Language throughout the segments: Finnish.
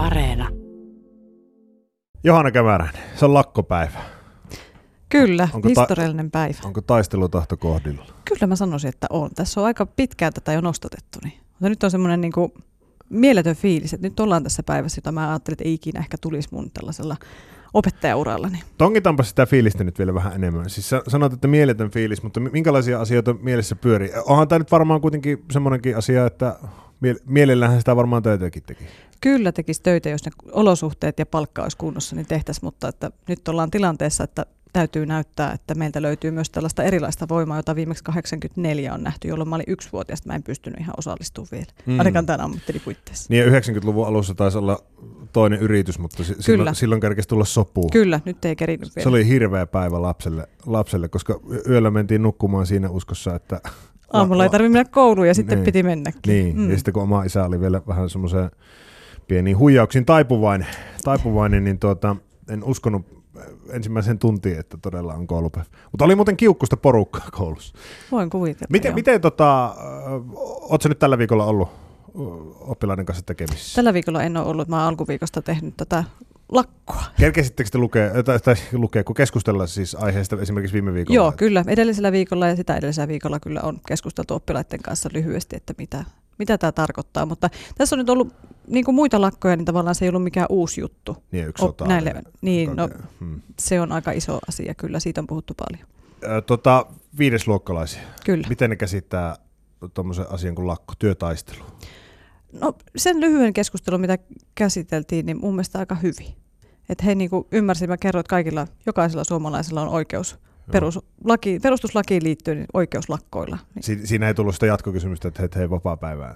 Areena. Johanna Kämäräinen, se on lakkopäivä. Kyllä, Onko Onko ta- historiallinen päivä. Onko taistelutahto kohdilla? Kyllä mä sanoisin, että on. Tässä on aika pitkään tätä jo nostatettu. Niin. Mutta nyt on semmoinen niin kuin mieletön fiilis, että nyt ollaan tässä päivässä, jota mä ajattelin, että ei ikinä ehkä tulisi mun tällaisella opettajaurallani. Tongitaanpa sitä fiilistä nyt vielä vähän enemmän. Siis sä sanot, että mieletön fiilis, mutta mi- minkälaisia asioita mielessä pyörii? Onhan tämä nyt varmaan kuitenkin semmoinenkin asia, että mie- mielellähän sitä varmaan töitäkin teki. Kyllä tekisi töitä, jos ne olosuhteet ja palkka olisi kunnossa, niin tehtäisiin, mutta että nyt ollaan tilanteessa, että täytyy näyttää, että meiltä löytyy myös tällaista erilaista voimaa, jota viimeksi 84 on nähty, jolloin mä olin yksivuotias, mä en pystynyt ihan osallistumaan vielä, Mm. ainakaan tämän ammattipuitteissa. Niin ja 90-luvun alussa taisi olla toinen yritys, mutta si- silloin, Kyllä. silloin kerkesi tulla sopuun. Kyllä, nyt ei kerinyt vielä. Se oli hirveä päivä lapselle, lapselle, koska yöllä mentiin nukkumaan siinä uskossa, että... Aamulla ei tarvitse mennä kouluun ja sitten Niin. piti mennäkin. Niin, mm. ja sitten kun oma isä oli vielä vähän semmoiseen pieniin huijauksiin taipuvainen, taipuvainen niin tuota, en uskonut ensimmäisen tuntiin, että todella on koulupäivä. Mutta oli muuten kiukkusta porukkaa koulussa. Voin kuvitella. Miten, miten tota, ootko nyt tällä viikolla ollut ö, oppilaiden kanssa tekemisissä? Tällä viikolla en ole ollut, mä alkuviikosta tehnyt tätä lakkoa. Kerkesittekö te lukea, tai, tai lukea, kun keskustellaan siis aiheesta esimerkiksi viime viikolla? Joo, kyllä. Edellisellä viikolla ja sitä edellisellä viikolla kyllä on keskusteltu oppilaiden kanssa lyhyesti, että mitä, mitä tämä tarkoittaa. Mutta tässä on nyt ollut niin kuin muita lakkoja, niin tavallaan se ei ollut mikään uusi juttu. Niin, yksi sota. näille, niin, no, hmm. se on aika iso asia, kyllä. Siitä on puhuttu paljon. Ö, Tota, viidesluokkalaisia. Kyllä. Miten ne käsittää tuommoisen asian kuin lakko, työtaistelu? No sen lyhyen keskustelun, mitä käsiteltiin, niin mun mielestä aika hyvin. Että he niin ymmärsivät, mä kerroin, että kaikilla, jokaisella suomalaisella on oikeus peruslaki, perustuslakiin liittyen niin oikeus lakkoilla. Niin Si- siinä ei tullut sitä jatkokysymystä, että hei, hei vapaa-päivään.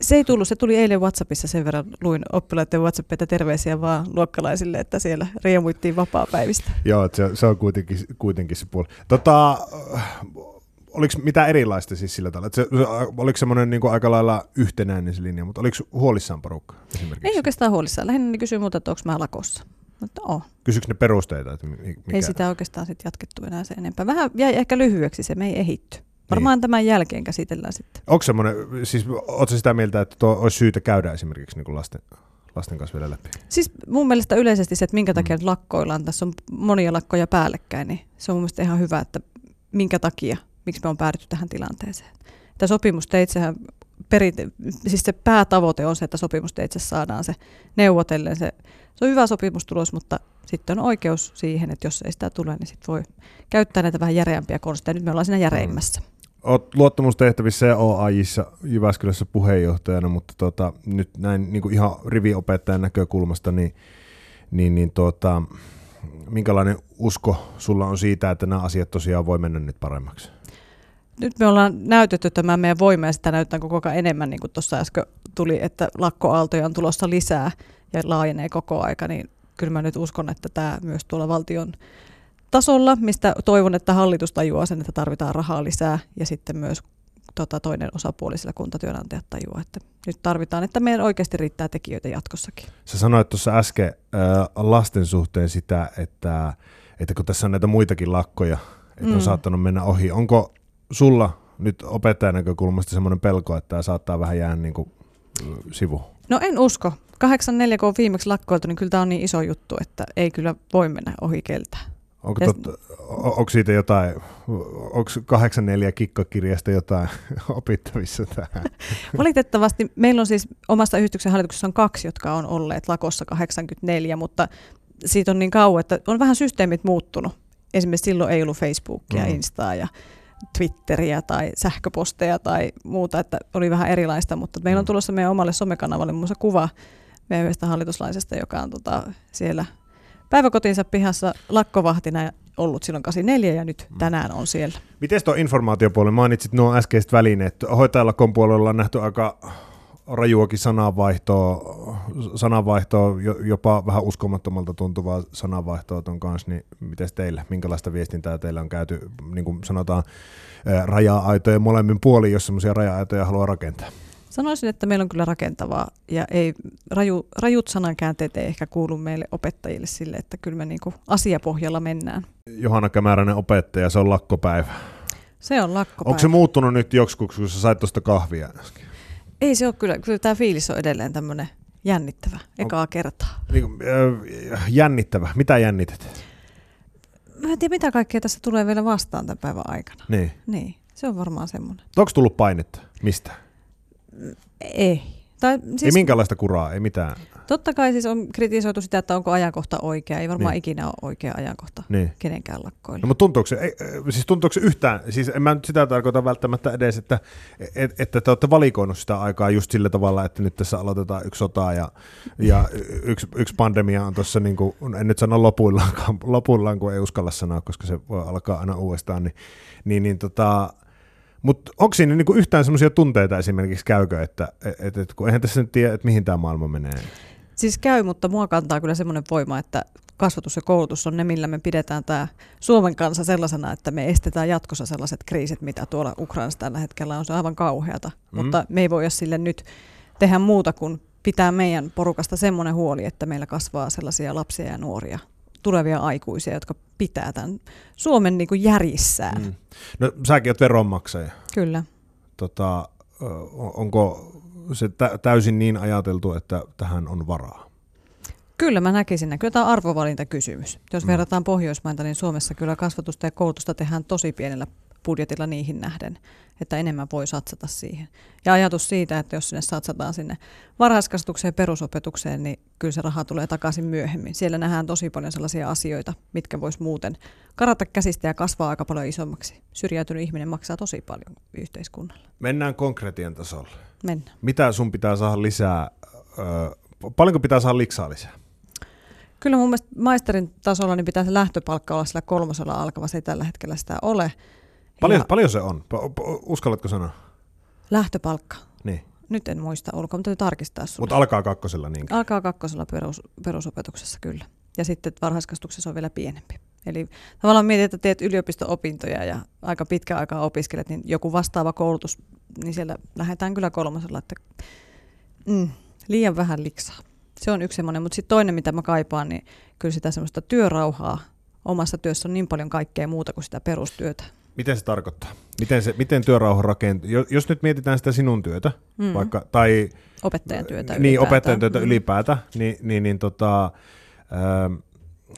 Se ei tullut, se tuli eilen WhatsAppissa sen verran, luin oppilaiden WhatsAppia terveisiä vaan luokkalaisille, että siellä riemuittiin vapaa-päivistä. Joo, että se, se on kuitenkin, kuitenkin se puoli. Tota, oliko mitä erilaista siis sillä tavalla? Että se, se, oliko semmoinen niin aika lailla yhtenäinen se linja, mutta oliko huolissaan porukka esimerkiksi? Ei oikeastaan huolissaan. Lähinnä ne kysyi multa, että onko mä lakossa. Mutta on. Kysyykö ne perusteita? Että mi- mikä? Ei sitä oikeastaan sit jatkettu enää se enempää. Vähän jäi ehkä lyhyeksi se, me ei ehitty. Varmaan tämän jälkeen käsitellään sitten. Onko semmoinen, siis ootko sitä mieltä, että tuo olisi syytä käydä esimerkiksi niin lasten, lasten kanssa vielä läpi? Siis mun mielestä yleisesti se, että minkä takia Mm. mm. lakkoillaan, tässä on monia lakkoja päällekkäin, niin se on mun mielestä ihan hyvä, että minkä takia, miksi me on päädytty tähän tilanteeseen. Tämä sopimusteitsehän, perinte, siis se päätavoite on se, että sopimusteitse saadaan se neuvotellen. Se, se on hyvä sopimustulos, mutta sitten on oikeus siihen, että jos ei sitä tule, niin sitten voi käyttää näitä vähän järeämpiä konsteja. Nyt me ollaan siinä järeimmässä. Olet luottamustehtävissä ja OAJissa Jyväskylässä puheenjohtajana, mutta tota, nyt näin niin kuin ihan riviopettajan näkökulmasta, niin, niin, niin tuota, minkälainen usko sulla on siitä, että nämä asiat tosiaan voi mennä nyt paremmaksi? Nyt me ollaan näytetty tämä meidän voima ja sitä näytetään koko ajan enemmän, niin kuin tuossa äsken tuli, että lakkoaaltoja on tulossa lisää ja laajenee koko aika, niin kyllä mä nyt uskon, että tämä myös tuolla valtion tasolla, mistä toivon, että hallitus tajuaa sen, että tarvitaan rahaa lisää ja sitten myös tota, toinen osapuoli sillä kuntatyönantajat tajuaa, että nyt tarvitaan, että meidän oikeasti riittää tekijöitä jatkossakin. Sä sanoit tuossa äsken äh, lasten suhteen sitä, että, että kun tässä on näitä muitakin lakkoja, että mm. on saattanut mennä ohi. Onko sulla nyt opettajan näkökulmasta semmoinen pelko, että tämä saattaa vähän jäädä niin kuin, sivu? No en usko. 84 kun on viimeksi lakkoiltu, niin kyllä tämä on niin iso juttu, että ei kyllä voi mennä ohi keltään. Onko, tot, onko siitä jotain, onko 84 kikkakirjasta jotain opittavissa tähän? Valitettavasti meillä on siis omassa yhdistyksen hallituksessa on kaksi, jotka on olleet lakossa 84, mutta siitä on niin kauan, että on vähän systeemit muuttunut. Esimerkiksi silloin ei ollut Facebookia, Mm. mm. Instaa ja Twitteriä tai sähköposteja tai muuta, että oli vähän erilaista, mutta meillä on Mm. tulossa meidän omalle somekanavalle muun muassa kuva meidän yhdestä hallituslaisesta, joka on tota, siellä päiväkotinsa pihassa lakkovahtina ja ollut silloin 84 ja nyt Mm. tänään on siellä. Miten tuo informaatiopuoli? Mainitsit nuo äskeiset välineet. Hoitajalakon puolella on nähty aika rajuakin sananvaihtoa, sananvaihtoa, jo- jopa vähän uskomattomalta tuntuvaa sananvaihtoa ton kanssa, niin miten teillä, minkälaista viestintää teillä on käyty, niin kuin sanotaan, raja-aitojen molemmin puolin, jos semmoisia raja-aitoja haluaa rakentaa? Sanoisin, että meillä on kyllä rakentavaa ja ei, raju, rajut sanankäänteet ei ehkä kuulu meille opettajille sille, että kyllä me niinku asiapohjalla mennään. Johanna Kämäräinen opettaja, se on lakkopäivä. Se on lakkopäivä. Onko se muuttunut nyt joksikuksi, kun sä sait tuosta kahvia äsken? Ei se ole kyllä, kyllä tämä fiilis on edelleen tämmöinen jännittävä, ekaa kertaa. Niin, äh, jännittävä. Mitä jännität? Mä en tiedä, mitä kaikkea tässä tulee vielä vastaan tämän päivän aikana. Niin. Niin, se on varmaan semmoinen. Onko tullut painetta? Mistä? Ei. Tai, Siis... Ei minkäänlaista kuraa, ei mitään. totta kai siis on kritisoitu sitä, että onko ajankohta oikea. Ei varmaan Niin. ikinä ole oikea ajankohta Niin. kenenkään lakkoille. No, mutta tuntuuko se, ei, siis tuntuuko se yhtään, siis en mä nyt sitä tarkoita välttämättä edes, että, et, että te olette valikoinut sitä aikaa just sillä tavalla, että nyt tässä aloitetaan yksi sota ja, ja yksi, yksi pandemia on tuossa, niin kuin, en nyt sano lopuillaan, lopuillaan, kun ei uskalla sanoa, koska se voi alkaa aina uudestaan, niin, niin, niin tota, mutta onko siinä niinku yhtään semmoisia tunteita esimerkiksi käykö, että et, et, kun eihän tässä nyt tiedä, että mihin tämä maailma menee. Siis käy, mutta mua kantaa kyllä semmoinen voima, että kasvatus ja koulutus on ne, millä me pidetään tämä Suomen kansa sellaisena, että me estetään jatkossa sellaiset kriisit, mitä tuolla Ukrainassa tällä hetkellä on. Se on aivan kauheata, mm. mutta me ei voida sille nyt tehdä muuta kuin pitää meidän porukasta semmoinen huoli, että meillä kasvaa sellaisia lapsia ja nuoria, tulevia aikuisia, jotka pitää tämän Suomen niin kuin järjissään. Mm. No säkin oot veronmaksaja. Kyllä. Tota, onko se tä- täysin niin ajateltu, että tähän on varaa? Kyllä mä näkisin, kyllä tämä on arvovalintakysymys. Jos mm. verrataan Pohjoismaita, niin Suomessa kyllä kasvatusta ja koulutusta tehdään tosi pienellä budjetilla niihin nähden, että enemmän voi satsata siihen. Ja ajatus siitä, että jos sinne satsataan sinne varhaiskasvatukseen ja perusopetukseen, niin kyllä se raha tulee takaisin myöhemmin. Siellä nähdään tosi paljon sellaisia asioita, mitkä vois muuten karata käsistä ja kasvaa aika paljon isommaksi. Syrjäytynyt ihminen maksaa tosi paljon yhteiskunnalle. Mennään konkretian tasolle. Mennään. Mitä sun pitää saada lisää, ö, paljonko pitää saada liksaa lisää? Kyllä mun mielestä maisterin tasolla niin pitää se lähtöpalkka olla sillä kolmosella alkava. Se ei tällä hetkellä sitä ole. Paljon, Ja paljon se on? Uskallatko sanoa? lähtöpalkka. Niin. Nyt en muista ulkoa, mutta täytyy tarkistaa sulle. Mutta alkaa kakkosella niinkin. Alkaa kakkosella perus, perusopetuksessa kyllä. Ja sitten varhaiskasvatuksessa on vielä pienempi. Eli tavallaan mietit, että teet yliopisto-opintoja ja aika pitkä aikaa opiskelet, niin joku vastaava koulutus, niin siellä lähdetään kyllä kolmosella, että mm, liian vähän liksaa. Se on yksi semmoinen, mutta sitten toinen, mitä mä kaipaan, niin kyllä sitä semmoista työrauhaa. Omassa työssä on niin paljon kaikkea muuta kuin sitä perustyötä. Miten se tarkoittaa? Miten, se, miten työrauha rakentuu? Jos, jos nyt mietitään sitä sinun työtä, mm. Vaikka, tai Opettajan työtä niin, ylipäätään. opettajan työtä Mm. ylipäätä, niin, niin, niin tota, ää,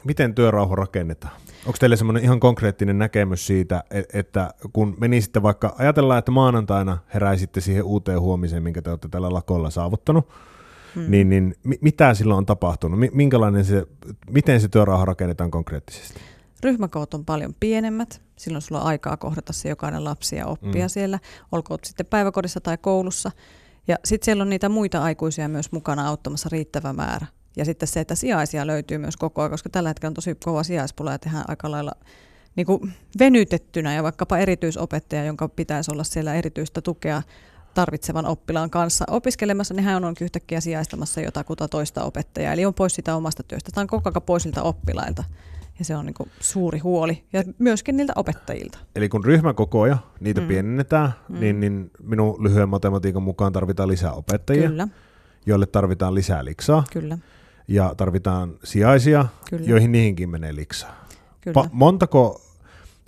miten työrauha rakennetaan? Onko teillä semmoinen ihan konkreettinen näkemys siitä, et- että kun menisitte vaikka, ajatellaan, että maanantaina heräisitte siihen uuteen huomiseen, minkä te olette tällä lakolla saavuttanut, Mm. niin, niin mi- mitä silloin on tapahtunut? Mi- Minkälainen se, miten se työrauha rakennetaan konkreettisesti? Ryhmäkoot on paljon pienemmät. Silloin sulla on aikaa kohdata se jokainen lapsi ja oppia Mm. siellä, olkoon sitten päiväkodissa tai koulussa. Ja sitten siellä on niitä muita aikuisia myös mukana auttamassa riittävä määrä. Ja sitten se, että sijaisia löytyy myös koko ajan, koska tällä hetkellä on tosi kova sijaispula ja tehdään aika lailla niin kuin venytettynä ja vaikkapa erityisopettaja, jonka pitäisi olla siellä erityistä tukea tarvitsevan oppilaan kanssa opiskelemassa, niin hän on yhtäkkiä sijaistamassa jotakuta toista opettajaa. Eli on pois sitä omasta työstä. Tämä on koko ajan pois niiltä oppilailta. Ja se on niin kuin suuri huoli. Ja myöskin niiltä opettajilta. Eli kun ryhmäkokoja, niitä mm. Pienennetään, mm. Niin, niin minun lyhyen matematiikan mukaan tarvitaan lisää opettajia, Kyllä, joille tarvitaan lisää liksaa, kyllä, ja tarvitaan sijaisia, kyllä. joihin niihinkin menee liksaa. kyllä. Pa- montako,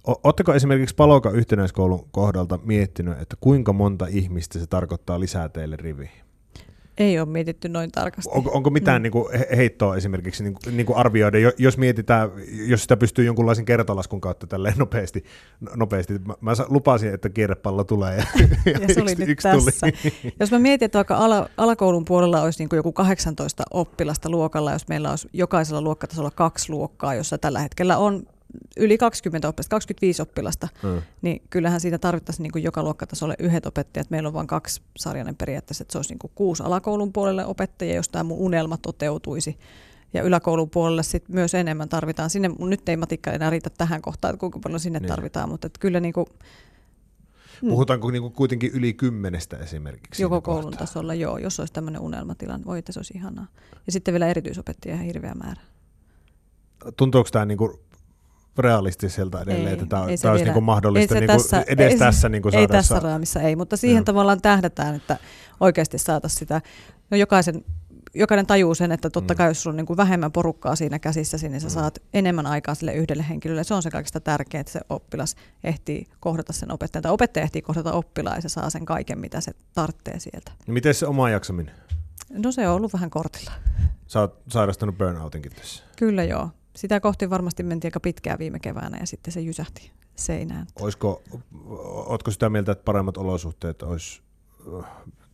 o- ootteko esimerkiksi Palokan yhtenäiskoulun kohdalta miettinyt, että kuinka monta ihmistä se tarkoittaa lisää teille riviin? Ei ole mietitty noin tarkasti. Onko, onko mitään mm. Niin kuin he- heittoa esimerkiksi niin kuin, niin kuin arvioida, jo- jos mietitään, jos sitä pystyy jonkunlaisen kertolaskun kautta tälleen nopeasti, no- nopeasti. Mä, mä lupasin, että kierrepallo tulee ja, Ja se oli nyt tässä. Jos mä mietin, että vaikka ala, alakoulun puolella olisi niin kuin joku 18 oppilasta luokalla, jos meillä olisi jokaisella luokkatasolla kaksi luokkaa, jossa tällä hetkellä on yli 20 oppilasta, 25 oppilasta, Mm. niin kyllähän siitä tarvittaisiin niin kuin joka luokkatasolle yhdet opettajat. Meillä on vain kaksi sarjainen periaatteessa, että se olisi niin kuin kuusi alakoulun puolelle opettajia, jos tämä mun unelma toteutuisi. Ja yläkoulun puolelle sit myös enemmän tarvitaan. Sinne nyt ei matikka enää riitä tähän kohtaan, että kuinka paljon sinne Niin. tarvitaan, mutta että kyllä niin kuin, mm, Puhutaanko niin kuin kuitenkin yli kymmenestä esimerkiksi? joko koulun kohtaa? tasolla, joo, jos olisi tämmöinen unelmatilanne, voi että se olisi ihanaa. Ja sitten vielä erityisopettajia ihan hirveä määrä. Tuntuuko tämä niin kuin realistiselta edelleen, Ei, että tämä, ei tämä olisi niin mahdollista niin tässä- edes ei tässä niin kuin ei tässä sa- raamissa ei, mutta siihen Joo. tavallaan tähdätään, että oikeasti saataisiin sitä, no jokaisen, jokainen tajuu sen, että totta Mm. kai jos sulla on niin kuin vähemmän porukkaa siinä käsissäsi, niin sä Mm. saat enemmän aikaa sille yhdelle henkilölle. Se on se kaikista tärkeää, että se oppilas ehtii kohdata sen opettajan, tai opettaja ehtii kohdata oppilaan ja se saa sen kaiken, mitä se tarvitsee sieltä. Niin Miten se oma jaksaminen? No se on ollut vähän kortilla. Sä oot sairastanut burnoutinkin tässä. Kyllä joo. Sitä kohti varmasti mentiin aika pitkään viime keväänä ja sitten se jysähti seinään. Oisko, ootko sitä mieltä, että paremmat olosuhteet olisi äh,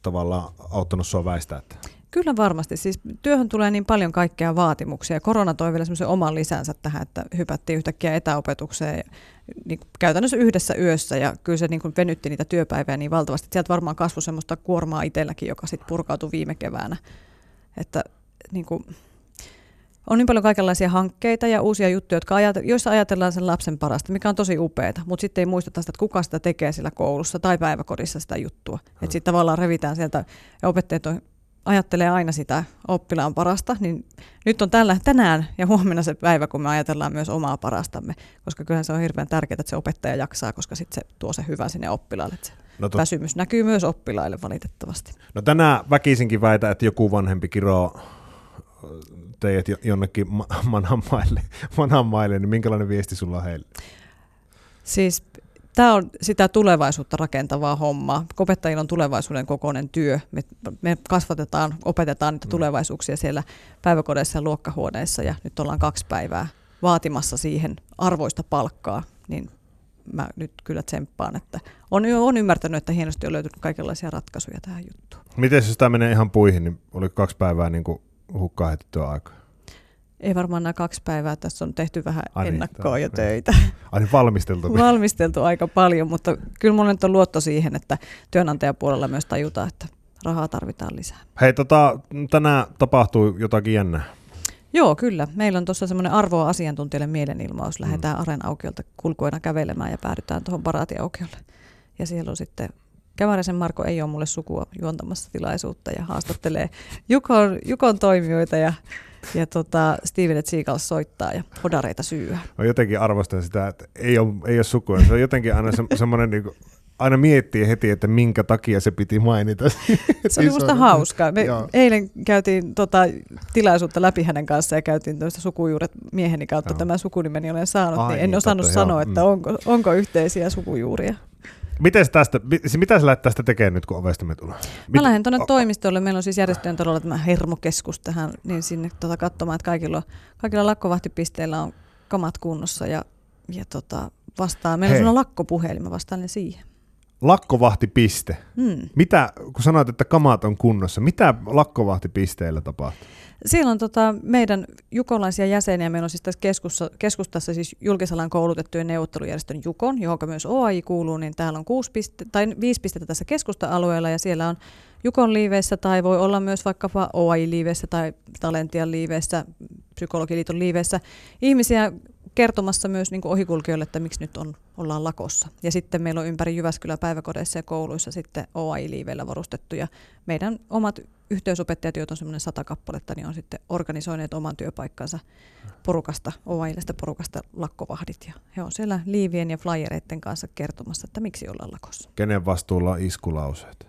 tavallaan auttanut sua väistää? Että... Kyllä varmasti. Siis työhön tulee niin paljon kaikkea vaatimuksia. Korona toi vielä semmoisen oman lisänsä tähän, että hypättiin yhtäkkiä etäopetukseen niin käytännössä yhdessä yössä ja kyllä se niin kuin venytti niitä työpäiviä niin valtavasti. Sieltä varmaan kasvoi semmoista kuormaa itselläkin, joka sitten purkautui viime keväänä. Että niin kuin, on niin paljon kaikenlaisia hankkeita ja uusia juttuja, jotka ajat, joissa ajatellaan sen lapsen parasta, mikä on tosi upeaa, mutta sitten ei muisteta sitä, että kuka sitä tekee sillä koulussa tai päiväkodissa sitä juttua. Hmm. Että sitten tavallaan revitään sieltä ja opettajat on, ajattelee aina sitä oppilaan parasta, niin nyt on tällä, tänään ja huomenna se päivä, kun me ajatellaan myös omaa parastamme, koska kyllähän se on hirveän tärkeää, että se opettaja jaksaa, koska sitten se tuo se hyvä sinne oppilaalle. Että se no to... väsymys näkyy myös oppilaille valitettavasti. No tänään väkisinkin väitä, että joku vanhempi kiroo teidät jonnekin manhammaille, manhammaille, niin minkälainen viesti sulla on heille? Siis tämä on sitä tulevaisuutta rakentavaa hommaa. Opettajilla on tulevaisuuden kokoinen työ. Me, me kasvatetaan, opetetaan niitä mm. tulevaisuuksia siellä päiväkodeissa ja luokkahuoneissa ja nyt ollaan kaksi päivää vaatimassa siihen arvoista palkkaa, niin mä nyt kyllä tsemppaan, että on, on ymmärtänyt, että hienosti on löytynyt kaikenlaisia ratkaisuja tähän juttuun. Miten jos tämä menee ihan puihin, niin oli kaksi päivää niin kuin hukkaa heitettyä aikaa? Ei varmaan nämä kaksi päivää. Tässä on tehty vähän Ai niin, ennakkoa niin, jo töitä. Ai valmisteltu. valmisteltu aika paljon, mutta kyllä minulla nyt on luotto siihen, että työnantajapuolella myös tajutaan, että rahaa tarvitaan lisää. Hei, tota, tänään tapahtuu jotakin jännää. Joo, kyllä. Meillä on tuossa semmoinen arvoa asiantuntijalle mielenilmaus. Lähdetään mm. Aren aukiolta kulkuena kävelemään ja päädytään tuohon paraatiaukiolle. Ja siellä on sitten Kävärisen Marko ei ole mulle sukua juontamassa tilaisuutta ja haastattelee Jukon, Jukon toimijoita ja, ja tota, Steven Seagal soittaa ja hodareita syyä. Mä jotenkin arvostan sitä, että ei ole, ei ole sukua. Se on jotenkin aina se, semmoinen niin kuin, aina miettii heti, että minkä takia se piti mainita. Se oli musta hauskaa. Me eilen käytiin tota, tilaisuutta läpi hänen kanssaan ja käytiin tuosta sukujuuret mieheni kautta. Joo. Tämä sukunimeni olen saanut, Ai, niin en niin, osannut totta, sanoa, joo. että mm. onko, onko yhteisiä sukujuuria. Miten tästä, mitä sä lähdet tästä tekemään nyt, kun ovesta me tullaan? Mä lähden tuonne toimistolle. Meillä on siis järjestöjen todella tämä hermokeskus tähän, niin sinne tota, katsomaan, että kaikilla, kaikilla lakkovahtipisteillä on kamat kunnossa ja, ja tota, vastaan. Meillä Hei. on lakkopuhelin, mä vastaan siihen. Lakkovahtipiste. Hmm. Mitä, kun sanoit, että kamat on kunnossa, mitä lakkovahtipisteillä tapahtuu? Siellä on tota, meidän jukolaisia jäseniä. Meillä on siis tässä keskussa, keskustassa siis julkisalan koulutettujen neuvottelujärjestön Jukon, johon myös OAI kuuluu, niin täällä on kuusi piste, tai viisi pistettä tässä keskusta-alueella ja siellä on Jukon liiveissä tai voi olla myös vaikkapa OAI-liiveissä tai Talentian liiveissä, Psykologiliiton liiveissä ihmisiä kertomassa myös niin ohikulkijoille, että miksi nyt on, ollaan lakossa. Ja sitten meillä on ympäri Jyväskylä päiväkodeissa ja kouluissa sitten OAI-liiveillä varustettuja. Meidän omat yhteysopettajat, joita on semmoinen sata kappaletta, niin on sitten organisoineet oman työpaikkansa porukasta, OAIlista porukasta lakkovahdit. Ja he on siellä liivien ja flyereiden kanssa kertomassa, että miksi ollaan lakossa. Kenen vastuulla on iskulauseet?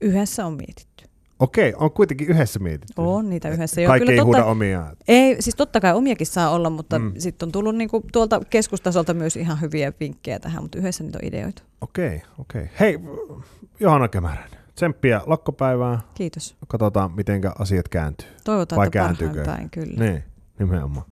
Yhdessä on mietitty. Okei, on kuitenkin yhdessä mietitty. On niitä yhdessä. Joo, Kaikki kyllä ei totta, huuda omia. Ei, siis totta kai omiakin saa olla, mutta mm. sitten on tullut niinku tuolta keskustasolta myös ihan hyviä vinkkejä tähän, mutta yhdessä niitä on ideoita. Okei, okei. Hei, Johanna Kemäräinen, tsemppiä lakkopäivää. Kiitos. Katsotaan, miten asiat kääntyy. Toivotaan, Vai että kääntyykö? päin, kyllä. Niin, nimenomaan.